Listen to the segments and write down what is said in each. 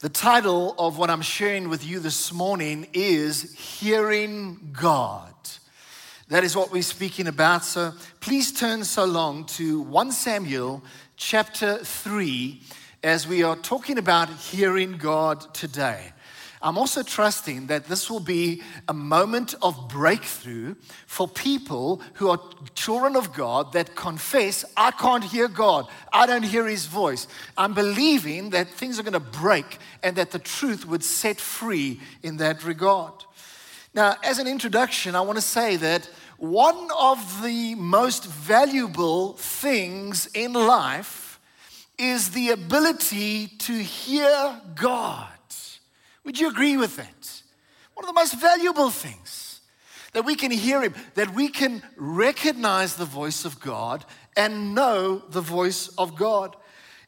The title of what I'm sharing with you this morning is Hearing God. That is what we're speaking about. So please turn so long to 1 Samuel chapter 3 as we are talking about hearing God today. I'm also trusting that this will be a moment of breakthrough for people who are children of God that confess, I can't hear God, I don't hear His voice. I'm believing that things are going to break and that the truth would set free in that regard. Now, as an introduction, I want to say that one of the most valuable things in life is the ability to hear God. Would you agree with that? One of the most valuable things that we can hear Him, that we can recognize the voice of God and know the voice of God.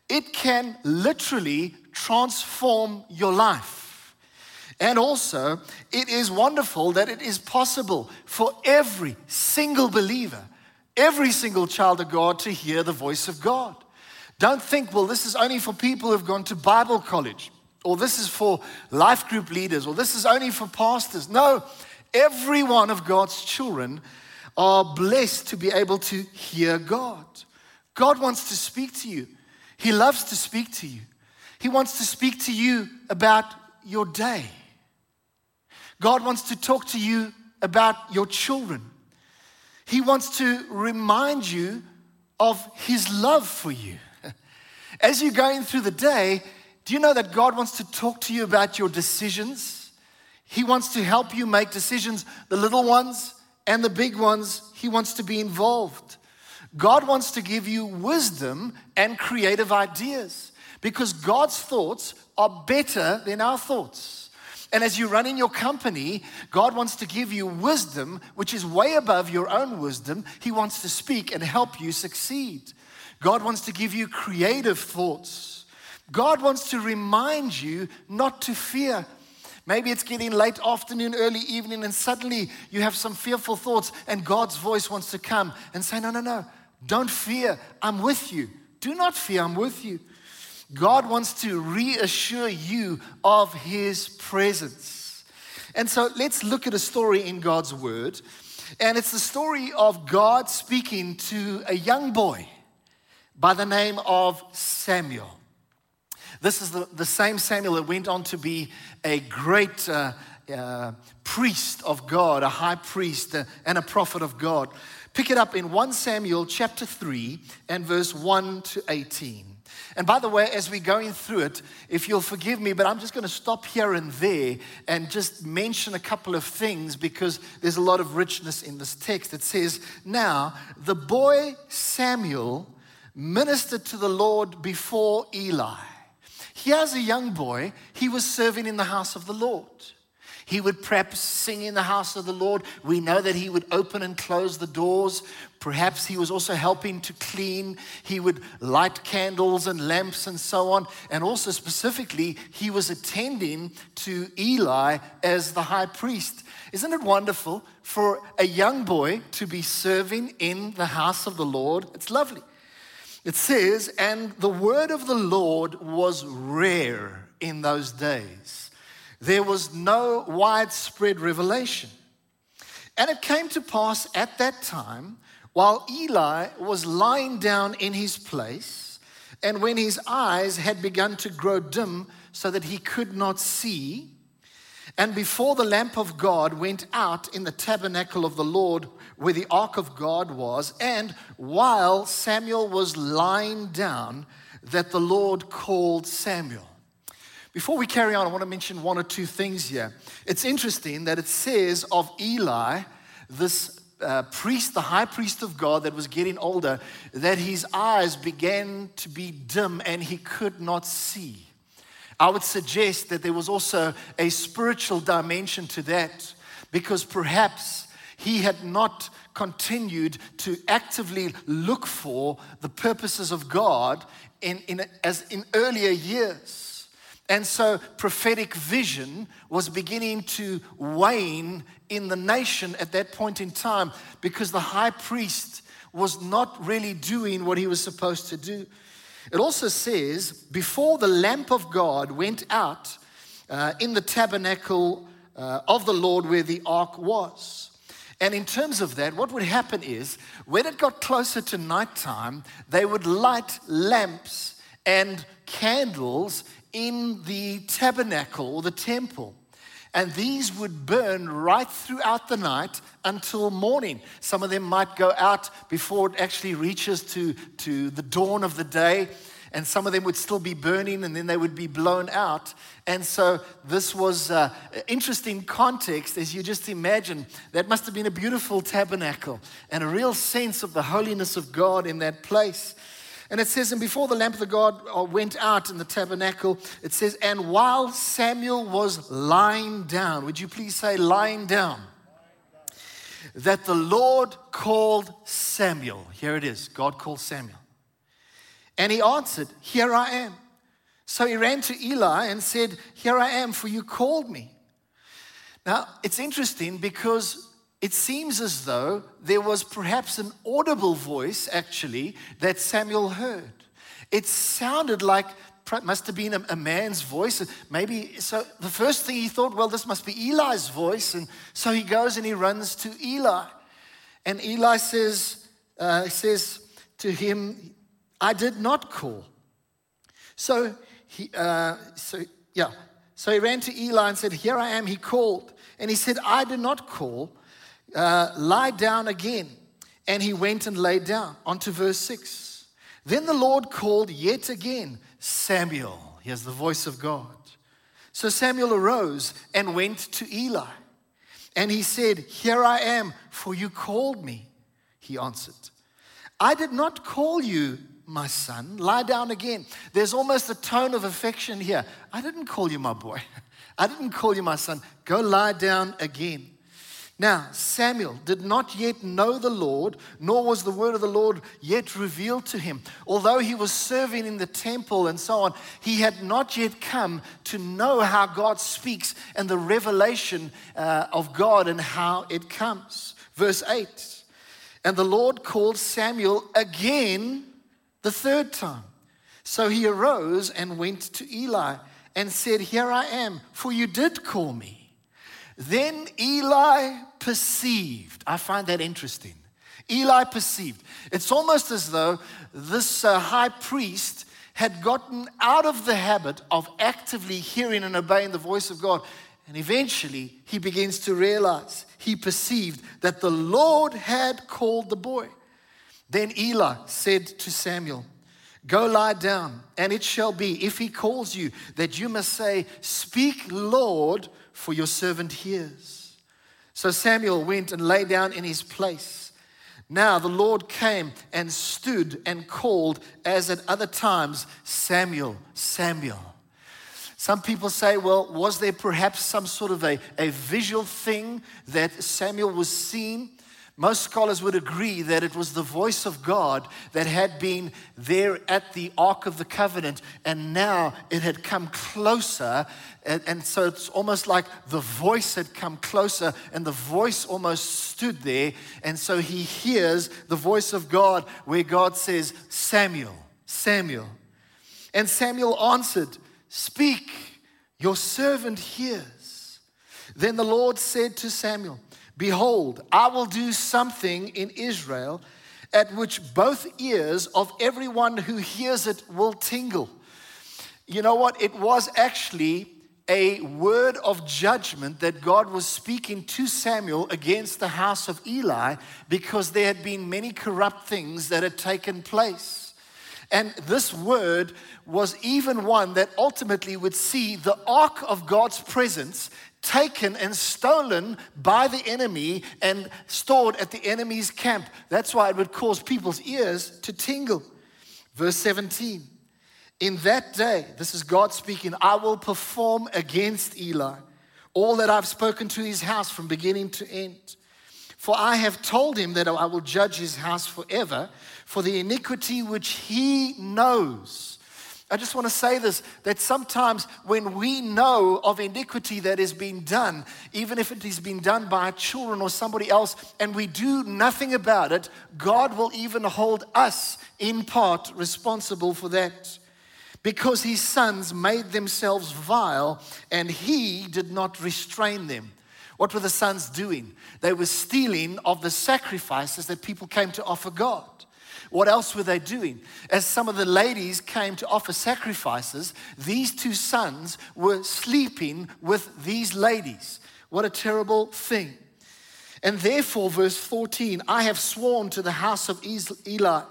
It can literally transform your life. And also, it is wonderful that it is possible for every single believer, every single child of God to hear the voice of God. Don't think, well, this is only for people who've gone to Bible college or this is for life group leaders, or this is only for pastors. No, every one of God's children are blessed to be able to hear God. God wants to speak to you, He loves to speak to you. He wants to speak to you about your day. God wants to talk to you about your children. He wants to remind you of His love for you. As you're going through the day, do you know that God wants to talk to you about your decisions? He wants to help you make decisions, the little ones and the big ones. He wants to be involved. God wants to give you wisdom and creative ideas because God's thoughts are better than our thoughts. And as you run in your company, God wants to give you wisdom, which is way above your own wisdom. He wants to speak and help you succeed. God wants to give you creative thoughts. God wants to remind you not to fear. Maybe it's getting late afternoon, early evening, and suddenly you have some fearful thoughts, and God's voice wants to come and say, No, no, no, don't fear. I'm with you. Do not fear, I'm with you. God wants to reassure you of His presence. And so let's look at a story in God's Word. And it's the story of God speaking to a young boy by the name of Samuel. This is the, the same Samuel that went on to be a great uh, uh, priest of God, a high priest, uh, and a prophet of God. Pick it up in 1 Samuel chapter 3 and verse 1 to 18. And by the way, as we're going through it, if you'll forgive me, but I'm just going to stop here and there and just mention a couple of things because there's a lot of richness in this text. It says, Now the boy Samuel ministered to the Lord before Eli. He, as a young boy, he was serving in the house of the Lord. He would perhaps sing in the house of the Lord. We know that he would open and close the doors. Perhaps he was also helping to clean. He would light candles and lamps and so on. And also, specifically, he was attending to Eli as the high priest. Isn't it wonderful for a young boy to be serving in the house of the Lord? It's lovely. It says, and the word of the Lord was rare in those days. There was no widespread revelation. And it came to pass at that time, while Eli was lying down in his place, and when his eyes had begun to grow dim so that he could not see, and before the lamp of God went out in the tabernacle of the Lord where the ark of God was, and while Samuel was lying down, that the Lord called Samuel. Before we carry on, I want to mention one or two things here. It's interesting that it says of Eli, this uh, priest, the high priest of God that was getting older, that his eyes began to be dim and he could not see. I would suggest that there was also a spiritual dimension to that because perhaps he had not continued to actively look for the purposes of God in, in, as in earlier years. And so prophetic vision was beginning to wane in the nation at that point in time because the high priest was not really doing what he was supposed to do. It also says, before the lamp of God went out uh, in the tabernacle uh, of the Lord where the ark was. And in terms of that, what would happen is when it got closer to nighttime, they would light lamps and candles in the tabernacle or the temple. And these would burn right throughout the night until morning. Some of them might go out before it actually reaches to, to the dawn of the day and some of them would still be burning and then they would be blown out. And so this was uh, interesting context as you just imagine. That must have been a beautiful tabernacle and a real sense of the holiness of God in that place. And it says, and before the lamp of the God uh, went out in the tabernacle, it says, and while Samuel was lying down, would you please say lying down? That the Lord called Samuel. Here it is. God called Samuel. And he answered, Here I am. So he ran to Eli and said, Here I am, for you called me. Now, it's interesting because it seems as though there was perhaps an audible voice actually that Samuel heard. It sounded like must have been a, a, man's voice. Maybe so. The first thing he thought, well, this must be Eli's voice, and so he goes and he runs to Eli, and Eli says, uh, says to him, I did not call. So he, uh, so yeah, so he ran to Eli and said, Here I am. He called. And he said, I did not call. Uh, lie down again. And he went and laid down. On to verse 6. Then the Lord called yet again Samuel. Here's the voice of God. So Samuel arose and went to Eli. And he said, Here I am, for you called me. He answered, I did not call you my son. Lie down again. There's almost a tone of affection here. I didn't call you my boy. I didn't call you my son. Go lie down again. Now, Samuel did not yet know the Lord, nor was the word of the Lord yet revealed to him. Although he was serving in the temple and so on, he had not yet come to know how God speaks and the revelation uh, of God and how it comes. Verse 8 And the Lord called Samuel again the third time. So he arose and went to Eli and said, Here I am, for you did call me. Then Eli perceived. I find that interesting. Eli perceived. It's almost as though this uh, high priest had gotten out of the habit of actively hearing and obeying the voice of God. And eventually he begins to realize, he perceived that the Lord had called the boy. Then Eli said to Samuel, Go lie down, and it shall be, if he calls you, that you must say, Speak, Lord, for your servant hears. So Samuel went and lay down in his place. Now the Lord came and stood and called, as at other times, Samuel, Samuel. Some people say, well, was there perhaps some sort of a, a visual thing that Samuel was seeing? Most scholars would agree that it was the voice of God that had been there at the Ark of the Covenant, and now it had come closer. And, and, so it's almost like the voice had come closer, and the voice almost stood there. And so he hears the voice of God where God says, Samuel, Samuel. And Samuel answered, Speak, your servant hears. Then the Lord said to Samuel, Behold, I will do something in Israel at which both ears of everyone who hears it will tingle. You know what? It was actually a word of judgment that God was speaking to Samuel against the house of Eli because there had been many corrupt things that had taken place. And this word was even one that ultimately would see the ark of God's presence taken and stolen by the enemy and stored at the enemy's camp. That's why it would cause people's ears to tingle. Verse 17 In that day, this is God speaking, I will perform against Eli all that I've spoken to his house from beginning to end. For I have told him that I will judge his house forever for the iniquity which he knows I just want to say this that sometimes when we know of iniquity that has been done, even if it has been done by our children or somebody else, and we do nothing about it, God will even hold us in part responsible for that. Because his sons made themselves vile and he did not restrain them. What were the sons doing? They were stealing of the sacrifices that people came to offer God. What else were they doing? As some of the ladies came to offer sacrifices, these two sons were sleeping with these ladies. What a terrible thing. And therefore, verse 14, I have sworn to the house of Eli,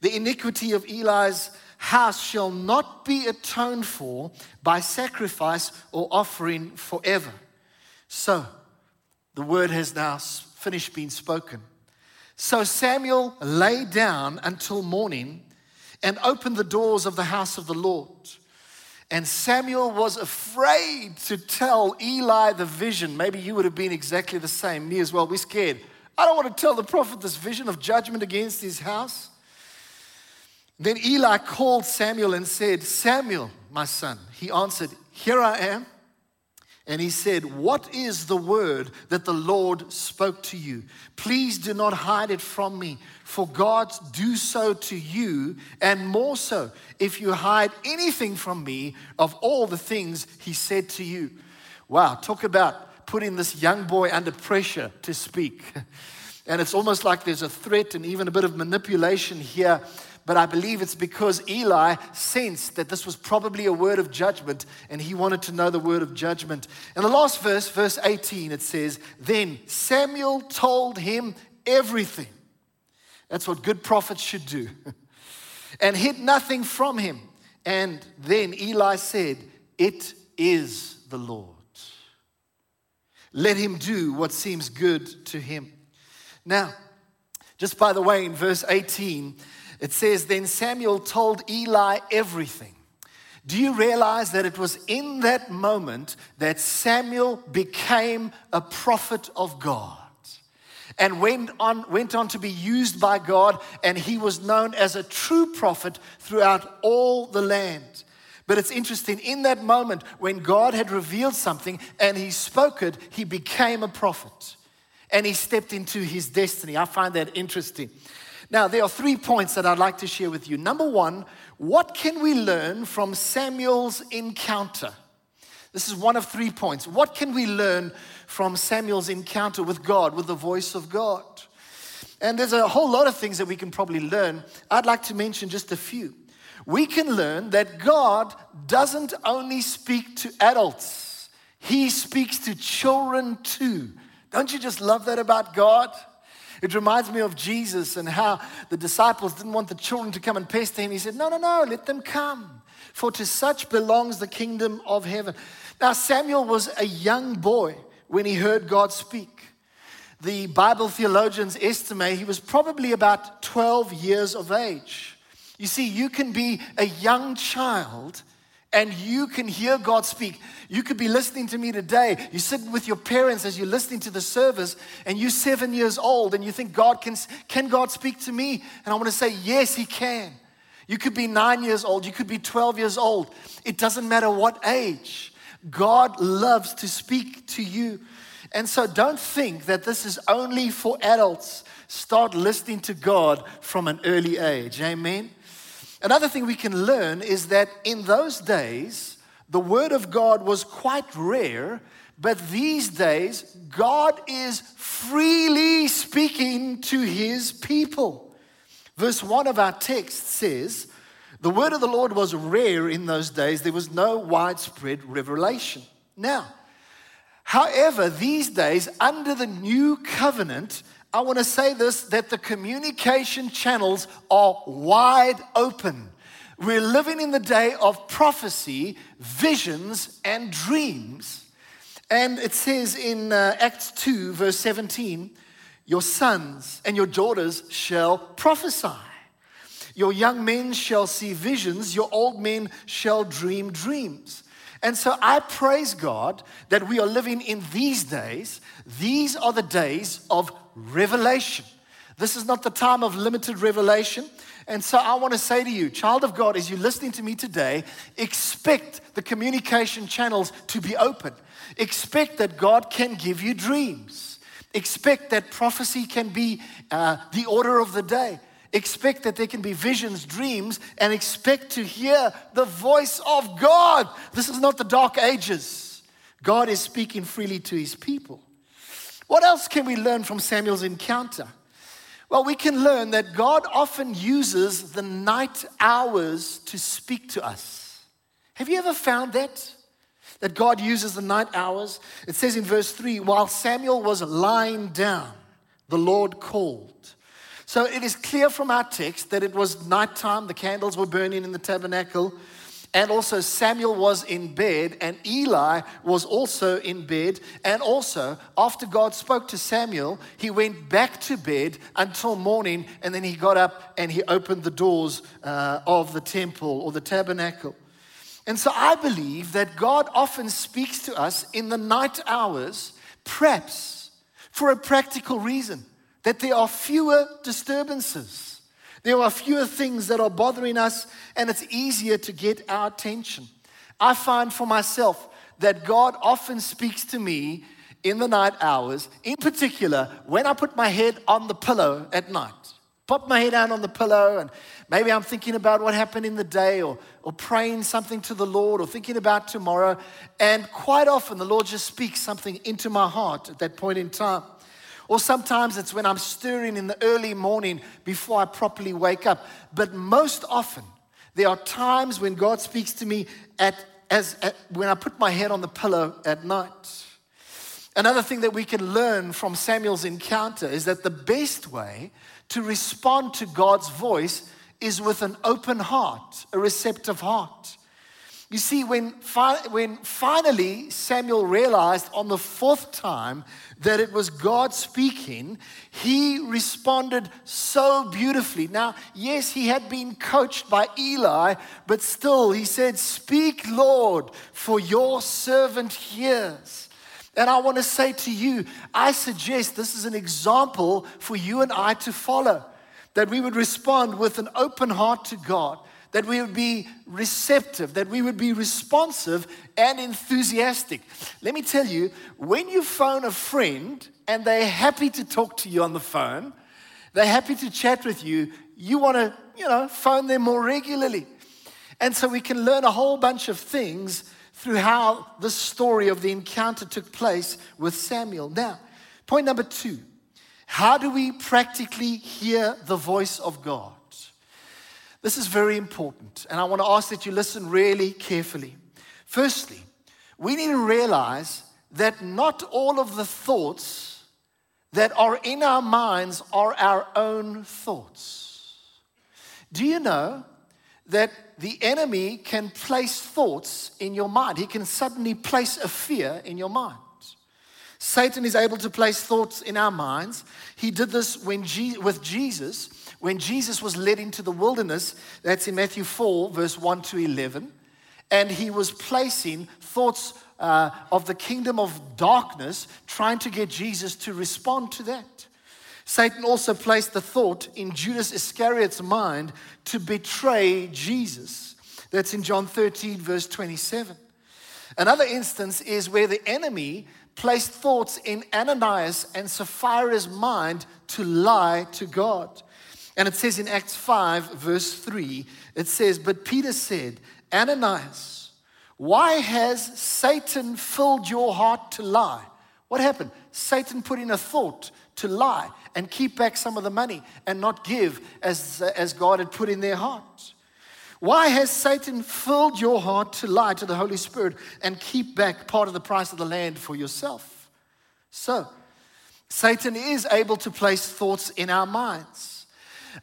the iniquity of Eli's house shall not be atoned for by sacrifice or offering forever. So, the word has now finished being spoken. So Samuel lay down until morning and opened the doors of the house of the Lord. And Samuel was afraid to tell Eli the vision. Maybe you would have been exactly the same. Me as well. We're scared. I don't want to tell the prophet this vision of judgment against his house. Then Eli called Samuel and said, Samuel, my son. He answered, Here I am. And he said, What is the word that the Lord spoke to you? Please do not hide it from me, for God do so to you, and more so, if you hide anything from me of all the things he said to you. Wow, talk about putting this young boy under pressure to speak. And it's almost like there's a threat and even a bit of manipulation here but I believe it's because Eli sensed that this was probably a word of judgment and he wanted to know the word of judgment. In the last verse, verse 18, it says, Then Samuel told him everything. That's what good prophets should do. and hid nothing from him. And then Eli said, It is the Lord. Let him do what seems good to him. Now, just by the way, in verse 18, it says, Then Samuel told Eli everything. Do you realize that it was in that moment that Samuel became a prophet of God? and went on, went on to be used by God, and he was known as a true prophet throughout all the land. But it's interesting, in that moment when God had revealed something and he spoke it, he became a prophet and he stepped into his destiny. I find that interesting. Now, there are three points that I'd like to share with you. Number one, what can we learn from Samuel's encounter? This is one of three points. What can we learn from Samuel's encounter with God, with the voice of God? And there's a whole lot of things that we can probably learn. I'd like to mention just a few. We can learn that God doesn't only speak to adults, He speaks to children too. Don't you just love that about God? It reminds me of Jesus and how the disciples didn't want the children to come and pester him. He said, No, no, no, let them come, for to such belongs the kingdom of heaven. Now, Samuel was a young boy when he heard God speak. The Bible theologians estimate he was probably about 12 years of age. You see, you can be a young child and you can hear God speak. You could be listening to me today. You sit with your parents as you're listening to the service, and you're seven years old, and you think, God can, can God speak to me? And I want to say, yes, He can. You could be nine years old, you could be 12 years old. It doesn't matter what age. God loves to speak to you. And so don't think that this is only for adults. Start listening to God from an early age. Amen. Another thing we can learn is that in those days, the Word of God was quite rare, but these days, God is freely speaking to His people. Verse 1 of our text says, The Word of the Lord was rare in those days, there was no widespread revelation. Now, however, these days, under the new covenant, I want to say this that the communication channels are wide open. We're living in the day of prophecy, visions, and dreams. And it says in uh, Acts 2, verse 17, Your sons and your daughters shall prophesy. Your young men shall see visions, your old men shall dream dreams. And so I praise God that we are living in these days. These are the days of revelation. This is not the time of limited revelation. And so I want to say to you, child of God, as you're listening to me today, expect the communication channels to be open. Expect that God can give you dreams. Expect that prophecy can be uh, the order of the day. Expect that there can be visions, dreams, and expect to hear the voice of God. This is not the dark ages. God is speaking freely to his people. What else can we learn from Samuel's encounter? Well, we can learn that God often uses the night hours to speak to us. Have you ever found that? That God uses the night hours? It says in verse 3 while Samuel was lying down, the Lord called. So it is clear from our text that it was nighttime, the candles were burning in the tabernacle. And also, Samuel was in bed, and Eli was also in bed. And also, after God spoke to Samuel, he went back to bed until morning, and then he got up and he opened the doors uh, of the temple or the tabernacle. And so, I believe that God often speaks to us in the night hours, perhaps for a practical reason that there are fewer disturbances. There are fewer things that are bothering us, and it's easier to get our attention. I find for myself that God often speaks to me in the night hours, in particular when I put my head on the pillow at night. Pop my head down on the pillow, and maybe I'm thinking about what happened in the day, or, or praying something to the Lord, or thinking about tomorrow. And quite often, the Lord just speaks something into my heart at that point in time. Or sometimes it's when I'm stirring in the early morning before I properly wake up. But most often, there are times when God speaks to me at, as, at, when I put my head on the pillow at night. Another thing that we can learn from Samuel's encounter is that the best way to respond to God's voice is with an open heart, a receptive heart. You see, when, fi- when finally Samuel realized on the fourth time that it was God speaking, he responded so beautifully. Now, yes, he had been coached by Eli, but still he said, Speak, Lord, for your servant hears. And I want to say to you, I suggest this is an example for you and I to follow. That we would respond with an open heart to God that we would be receptive, that we would be responsive and enthusiastic. Let me tell you, when you phone a friend and they're happy to talk to you on the phone, they're happy to chat with you, you want to, you know, phone them more regularly. And so we can learn a whole bunch of things through how the story of the encounter took place with Samuel. Now, point number two how do we practically hear the voice of God? This is very important, and I want to ask that you listen really carefully. Firstly, we need to realize that not all of the thoughts that are in our minds are our own thoughts. Do you know that the enemy can place thoughts in your mind? He can suddenly place a fear in your mind. Satan is able to place thoughts in our minds. He did this when Je- with Jesus when Jesus was led into the wilderness, that's in Matthew 4, verse 1 to 11, and he was placing thoughts uh, of the kingdom of darkness, trying to get Jesus to respond to that. Satan also placed the thought in Judas Iscariot's mind to betray Jesus. That's in John 13, verse 27. Another instance is where the enemy placed thoughts in Ananias and Sapphira's mind to lie to God. And it says in Acts 5, verse 3, it says, But Peter said, Ananias, why has Satan filled your heart to lie? What happened? Satan put in a thought to lie and keep back some of the money and not give as, as God had put in their heart. Why has Satan filled your heart to lie to the Holy Spirit and keep back part of the price of the land for yourself? So, Satan is able to place thoughts in our minds.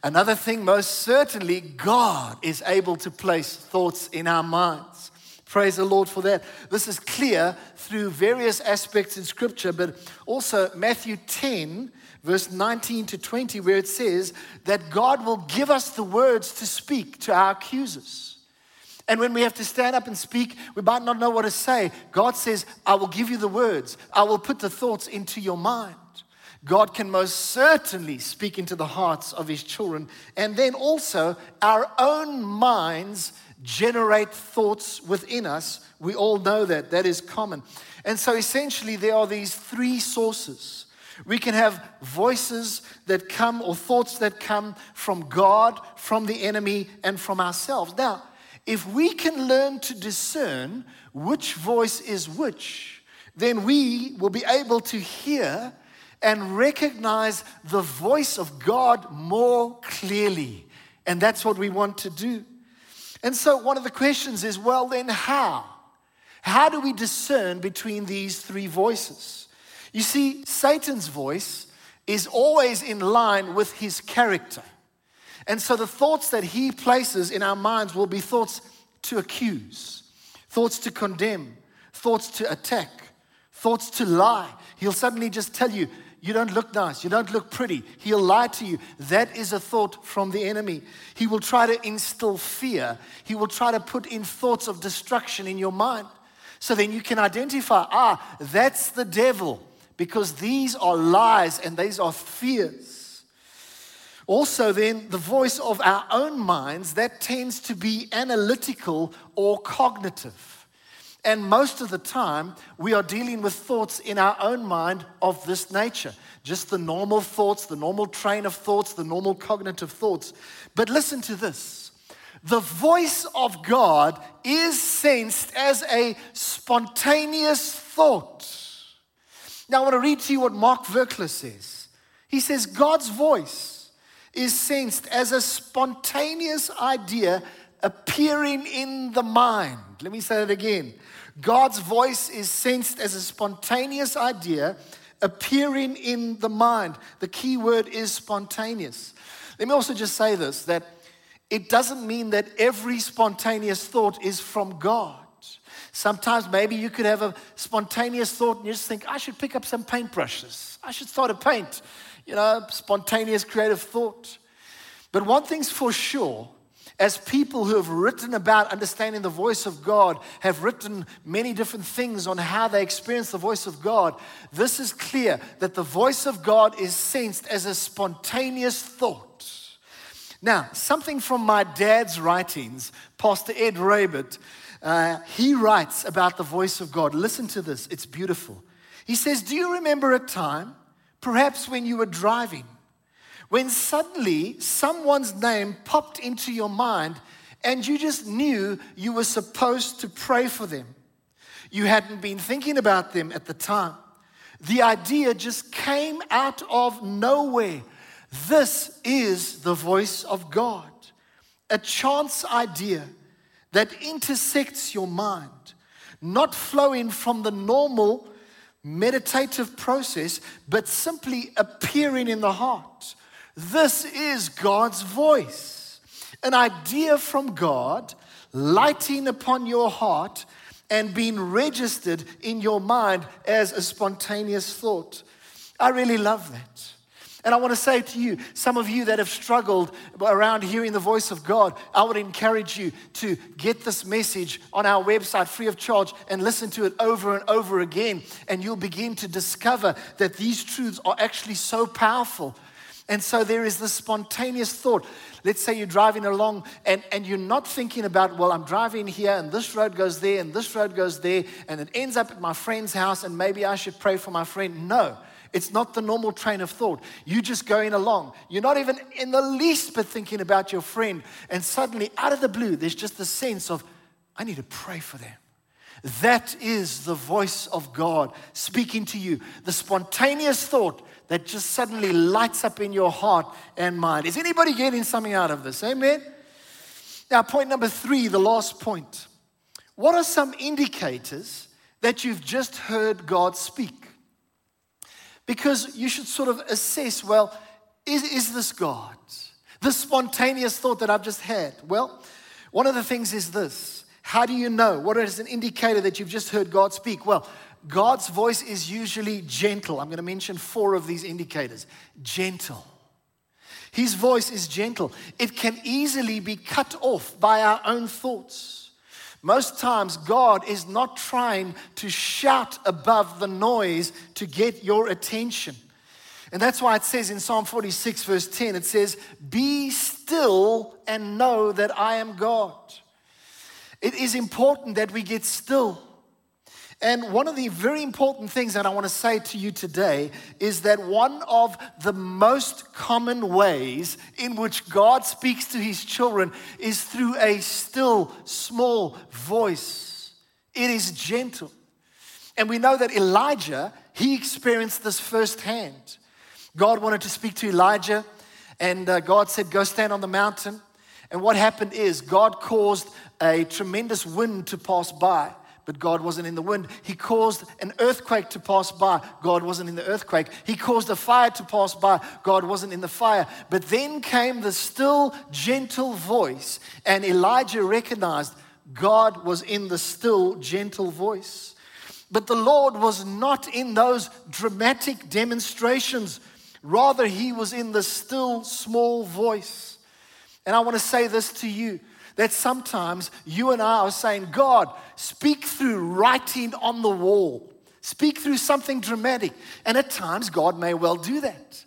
Another thing, most certainly, God is able to place thoughts in our minds. Praise the Lord for that. This is clear through various aspects in Scripture, but also Matthew 10, verse 19 to 20, where it says that God will give us the words to speak to our accusers. And when we have to stand up and speak, we might not know what to say. God says, I will give you the words, I will put the thoughts into your mind. God can most certainly speak into the hearts of his children. And then also, our own minds generate thoughts within us. We all know that, that is common. And so essentially, there are these three sources. We can have voices that come or thoughts that come from God, from the enemy, and from ourselves. Now, if we can learn to discern which voice is which, then we will be able to hear and recognize the voice of God more clearly. And that's what we want to do. And so, one of the questions is well, then, how? How do we discern between these three voices? You see, Satan's voice is always in line with his character. And so, the thoughts that he places in our minds will be thoughts to accuse, thoughts to condemn, thoughts to attack, thoughts to lie. He'll suddenly just tell you, you don't look nice. You don't look pretty. He'll lie to you. That is a thought from the enemy. He will try to instill fear. He will try to put in thoughts of destruction in your mind. So then you can identify ah, that's the devil, because these are lies and these are fears. Also, then, the voice of our own minds that tends to be analytical or cognitive. And most of the time, we are dealing with thoughts in our own mind of this nature. Just the normal thoughts, the normal train of thoughts, the normal cognitive thoughts. But listen to this the voice of God is sensed as a spontaneous thought. Now, I want to read to you what Mark Virkler says. He says, God's voice is sensed as a spontaneous idea appearing in the mind. Let me say that again. God's voice is sensed as a spontaneous idea appearing in the mind. The key word is spontaneous. Let me also just say this that it doesn't mean that every spontaneous thought is from God. Sometimes maybe you could have a spontaneous thought and you just think, I should pick up some paintbrushes. I should start a paint. You know, spontaneous creative thought. But one thing's for sure as people who have written about understanding the voice of God, have written many different things on how they experience the voice of God, this is clear that the voice of God is sensed as a spontaneous thought. Now, something from my dad's writings, Pastor Ed Roebert, uh, he writes about the voice of God. Listen to this, it's beautiful. He says, Do you remember a time, perhaps when you were driving? When suddenly someone's name popped into your mind and you just knew you were supposed to pray for them. You hadn't been thinking about them at the time. The idea just came out of nowhere. This is the voice of God, a chance idea that intersects your mind, not flowing from the normal meditative process, but simply appearing in the heart this is God's voice, an idea from God lighting upon your heart and being registered in your mind as a spontaneous thought. I really love that. And I want to say to you, some of you that have struggled around hearing the voice of God, I would encourage you to get this message on our website free of charge and listen to it over and over again. And you'll begin to discover that these truths are actually so powerful and so there is this spontaneous thought. Let's say you're driving along and, and you're not thinking about, well, I'm driving here and this road goes there and this road goes there and it ends up at my friend's house and maybe I should pray for my friend. No, it's not the normal train of thought. You're just going along. You're not even in the least bit thinking about your friend. And suddenly, out of the blue, there's just the sense of, I need to pray for them. That is the voice of God speaking to you. The spontaneous thought that just suddenly lights up in your heart and mind. Is anybody getting something out of this? Amen? Now, point number three, the last point. What are some indicators that you've just heard God speak? Because you should sort of assess well, is, is this God? The spontaneous thought that I've just had. Well, one of the things is this. How do you know? What is an indicator that you've just heard God speak? Well, God's voice is usually gentle. I'm going to mention four of these indicators. Gentle. His voice is gentle. It can easily be cut off by our own thoughts. Most times, God is not trying to shout above the noise to get your attention. And that's why it says in Psalm 46, verse 10, it says, Be still and know that I am God. It is important that we get still. And one of the very important things that I want to say to you today is that one of the most common ways in which God speaks to his children is through a still, small voice. It is gentle. And we know that Elijah, he experienced this firsthand. God wanted to speak to Elijah, and uh, God said, Go stand on the mountain. And what happened is, God caused a tremendous wind to pass by, but God wasn't in the wind. He caused an earthquake to pass by. God wasn't in the earthquake. He caused a fire to pass by. God wasn't in the fire. But then came the still, gentle voice, and Elijah recognized God was in the still, gentle voice. But the Lord was not in those dramatic demonstrations. Rather, He was in the still, small voice. And I want to say this to you that sometimes you and I are saying, God, speak through writing on the wall, speak through something dramatic. And at times, God may well do that.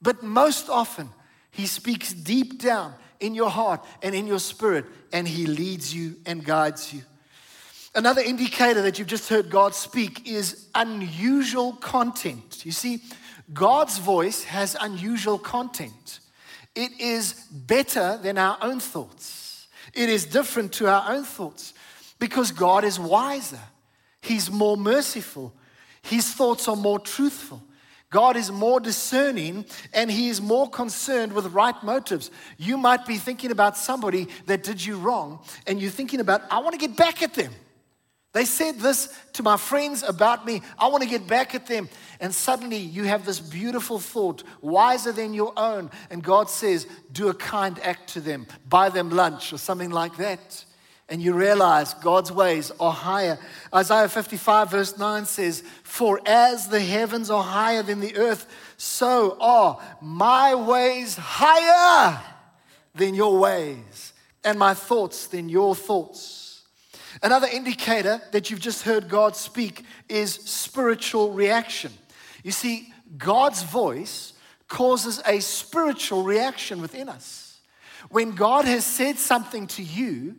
But most often, He speaks deep down in your heart and in your spirit, and He leads you and guides you. Another indicator that you've just heard God speak is unusual content. You see, God's voice has unusual content. It is better than our own thoughts. It is different to our own thoughts because God is wiser. He's more merciful. His thoughts are more truthful. God is more discerning and He is more concerned with right motives. You might be thinking about somebody that did you wrong and you're thinking about, I want to get back at them. They said this to my friends about me. I want to get back at them. And suddenly you have this beautiful thought, wiser than your own. And God says, do a kind act to them, buy them lunch or something like that. And you realize God's ways are higher. Isaiah 55, verse 9 says, For as the heavens are higher than the earth, so are my ways higher than your ways, and my thoughts than your thoughts. Another indicator that you've just heard God speak is spiritual reaction. You see, God's voice causes a spiritual reaction within us. When God has said something to you,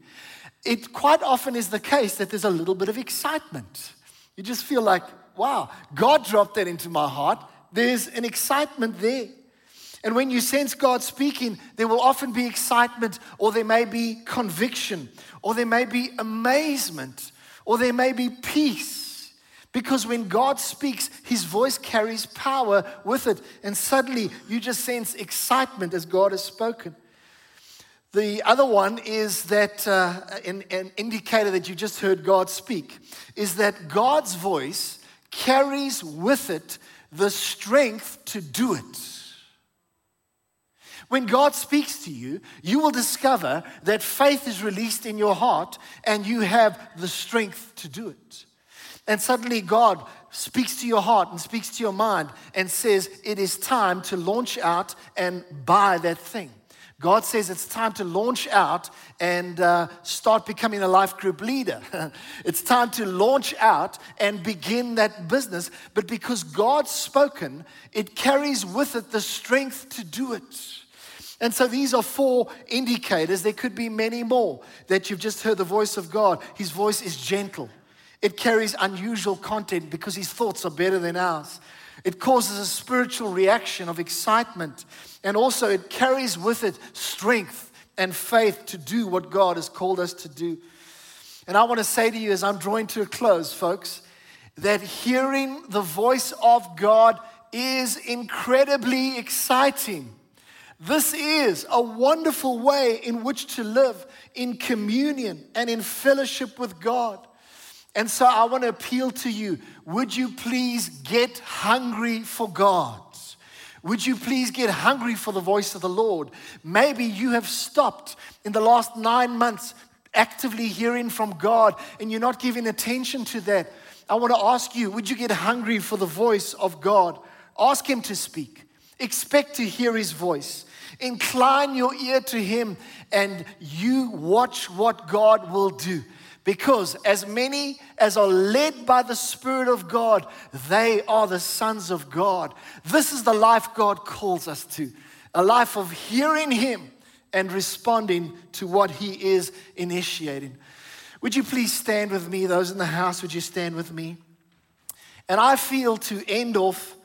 it quite often is the case that there's a little bit of excitement. You just feel like, wow, God dropped that into my heart. There's an excitement there. And when you sense God speaking, there will often be excitement, or there may be conviction, or there may be amazement, or there may be peace. Because when God speaks, his voice carries power with it. And suddenly you just sense excitement as God has spoken. The other one is that uh, an, an indicator that you just heard God speak is that God's voice carries with it the strength to do it. When God speaks to you, you will discover that faith is released in your heart and you have the strength to do it. And suddenly, God speaks to your heart and speaks to your mind and says, It is time to launch out and buy that thing. God says it's time to launch out and uh, start becoming a life group leader. it's time to launch out and begin that business. But because God's spoken, it carries with it the strength to do it. And so these are four indicators. There could be many more that you've just heard the voice of God. His voice is gentle, it carries unusual content because his thoughts are better than ours. It causes a spiritual reaction of excitement, and also it carries with it strength and faith to do what God has called us to do. And I want to say to you as I'm drawing to a close, folks, that hearing the voice of God is incredibly exciting. This is a wonderful way in which to live in communion and in fellowship with God. And so I want to appeal to you would you please get hungry for God? Would you please get hungry for the voice of the Lord? Maybe you have stopped in the last nine months actively hearing from God and you're not giving attention to that. I want to ask you would you get hungry for the voice of God? Ask Him to speak, expect to hear His voice. Incline your ear to him and you watch what God will do. Because as many as are led by the Spirit of God, they are the sons of God. This is the life God calls us to a life of hearing Him and responding to what He is initiating. Would you please stand with me? Those in the house, would you stand with me? And I feel to end off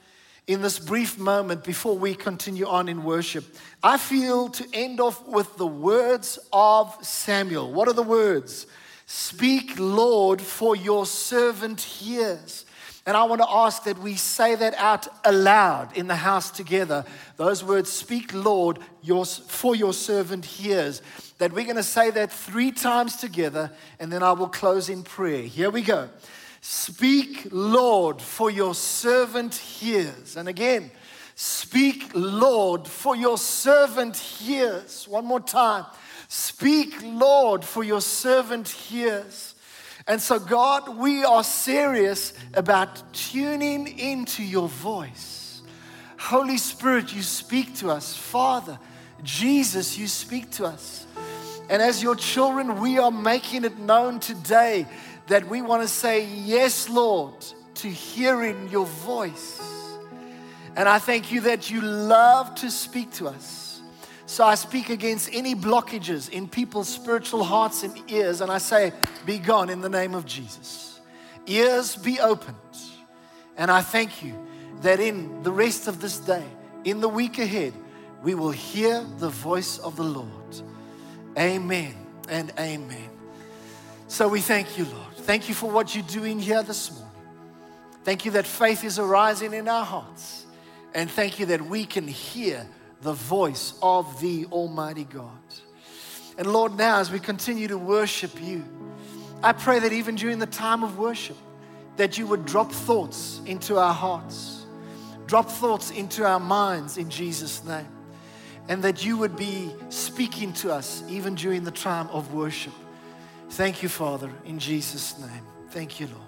in this brief moment before we continue on in worship, I feel to end off with the words of Samuel. What are the words? Speak, Lord, for your servant hears. And I want to ask that we say that out aloud in the house together. Those words, speak, Lord, your, for your servant hears. That we're going to say that three times together, and then I will close in prayer. Here we go. Speak, Lord, for your servant hears. And again, speak, Lord, for your servant hears. One more time. Speak, Lord, for your servant hears. And so, God, we are serious about tuning into your voice. Holy Spirit, you speak to us. Father, Jesus, you speak to us. And as your children, we are making it known today that we want to say, Yes, Lord, to hearing your voice. And I thank you that you love to speak to us. So I speak against any blockages in people's spiritual hearts and ears, and I say, Be gone in the name of Jesus. Ears be opened. And I thank you that in the rest of this day, in the week ahead, we will hear the voice of the Lord. Amen and amen. So we thank you, Lord. Thank you for what you're doing here this morning. Thank you that faith is arising in our hearts. And thank you that we can hear the voice of the Almighty God. And Lord, now as we continue to worship you, I pray that even during the time of worship, that you would drop thoughts into our hearts, drop thoughts into our minds in Jesus' name, and that you would be speaking to us even during the time of worship. Thank you, Father, in Jesus' name. Thank you, Lord.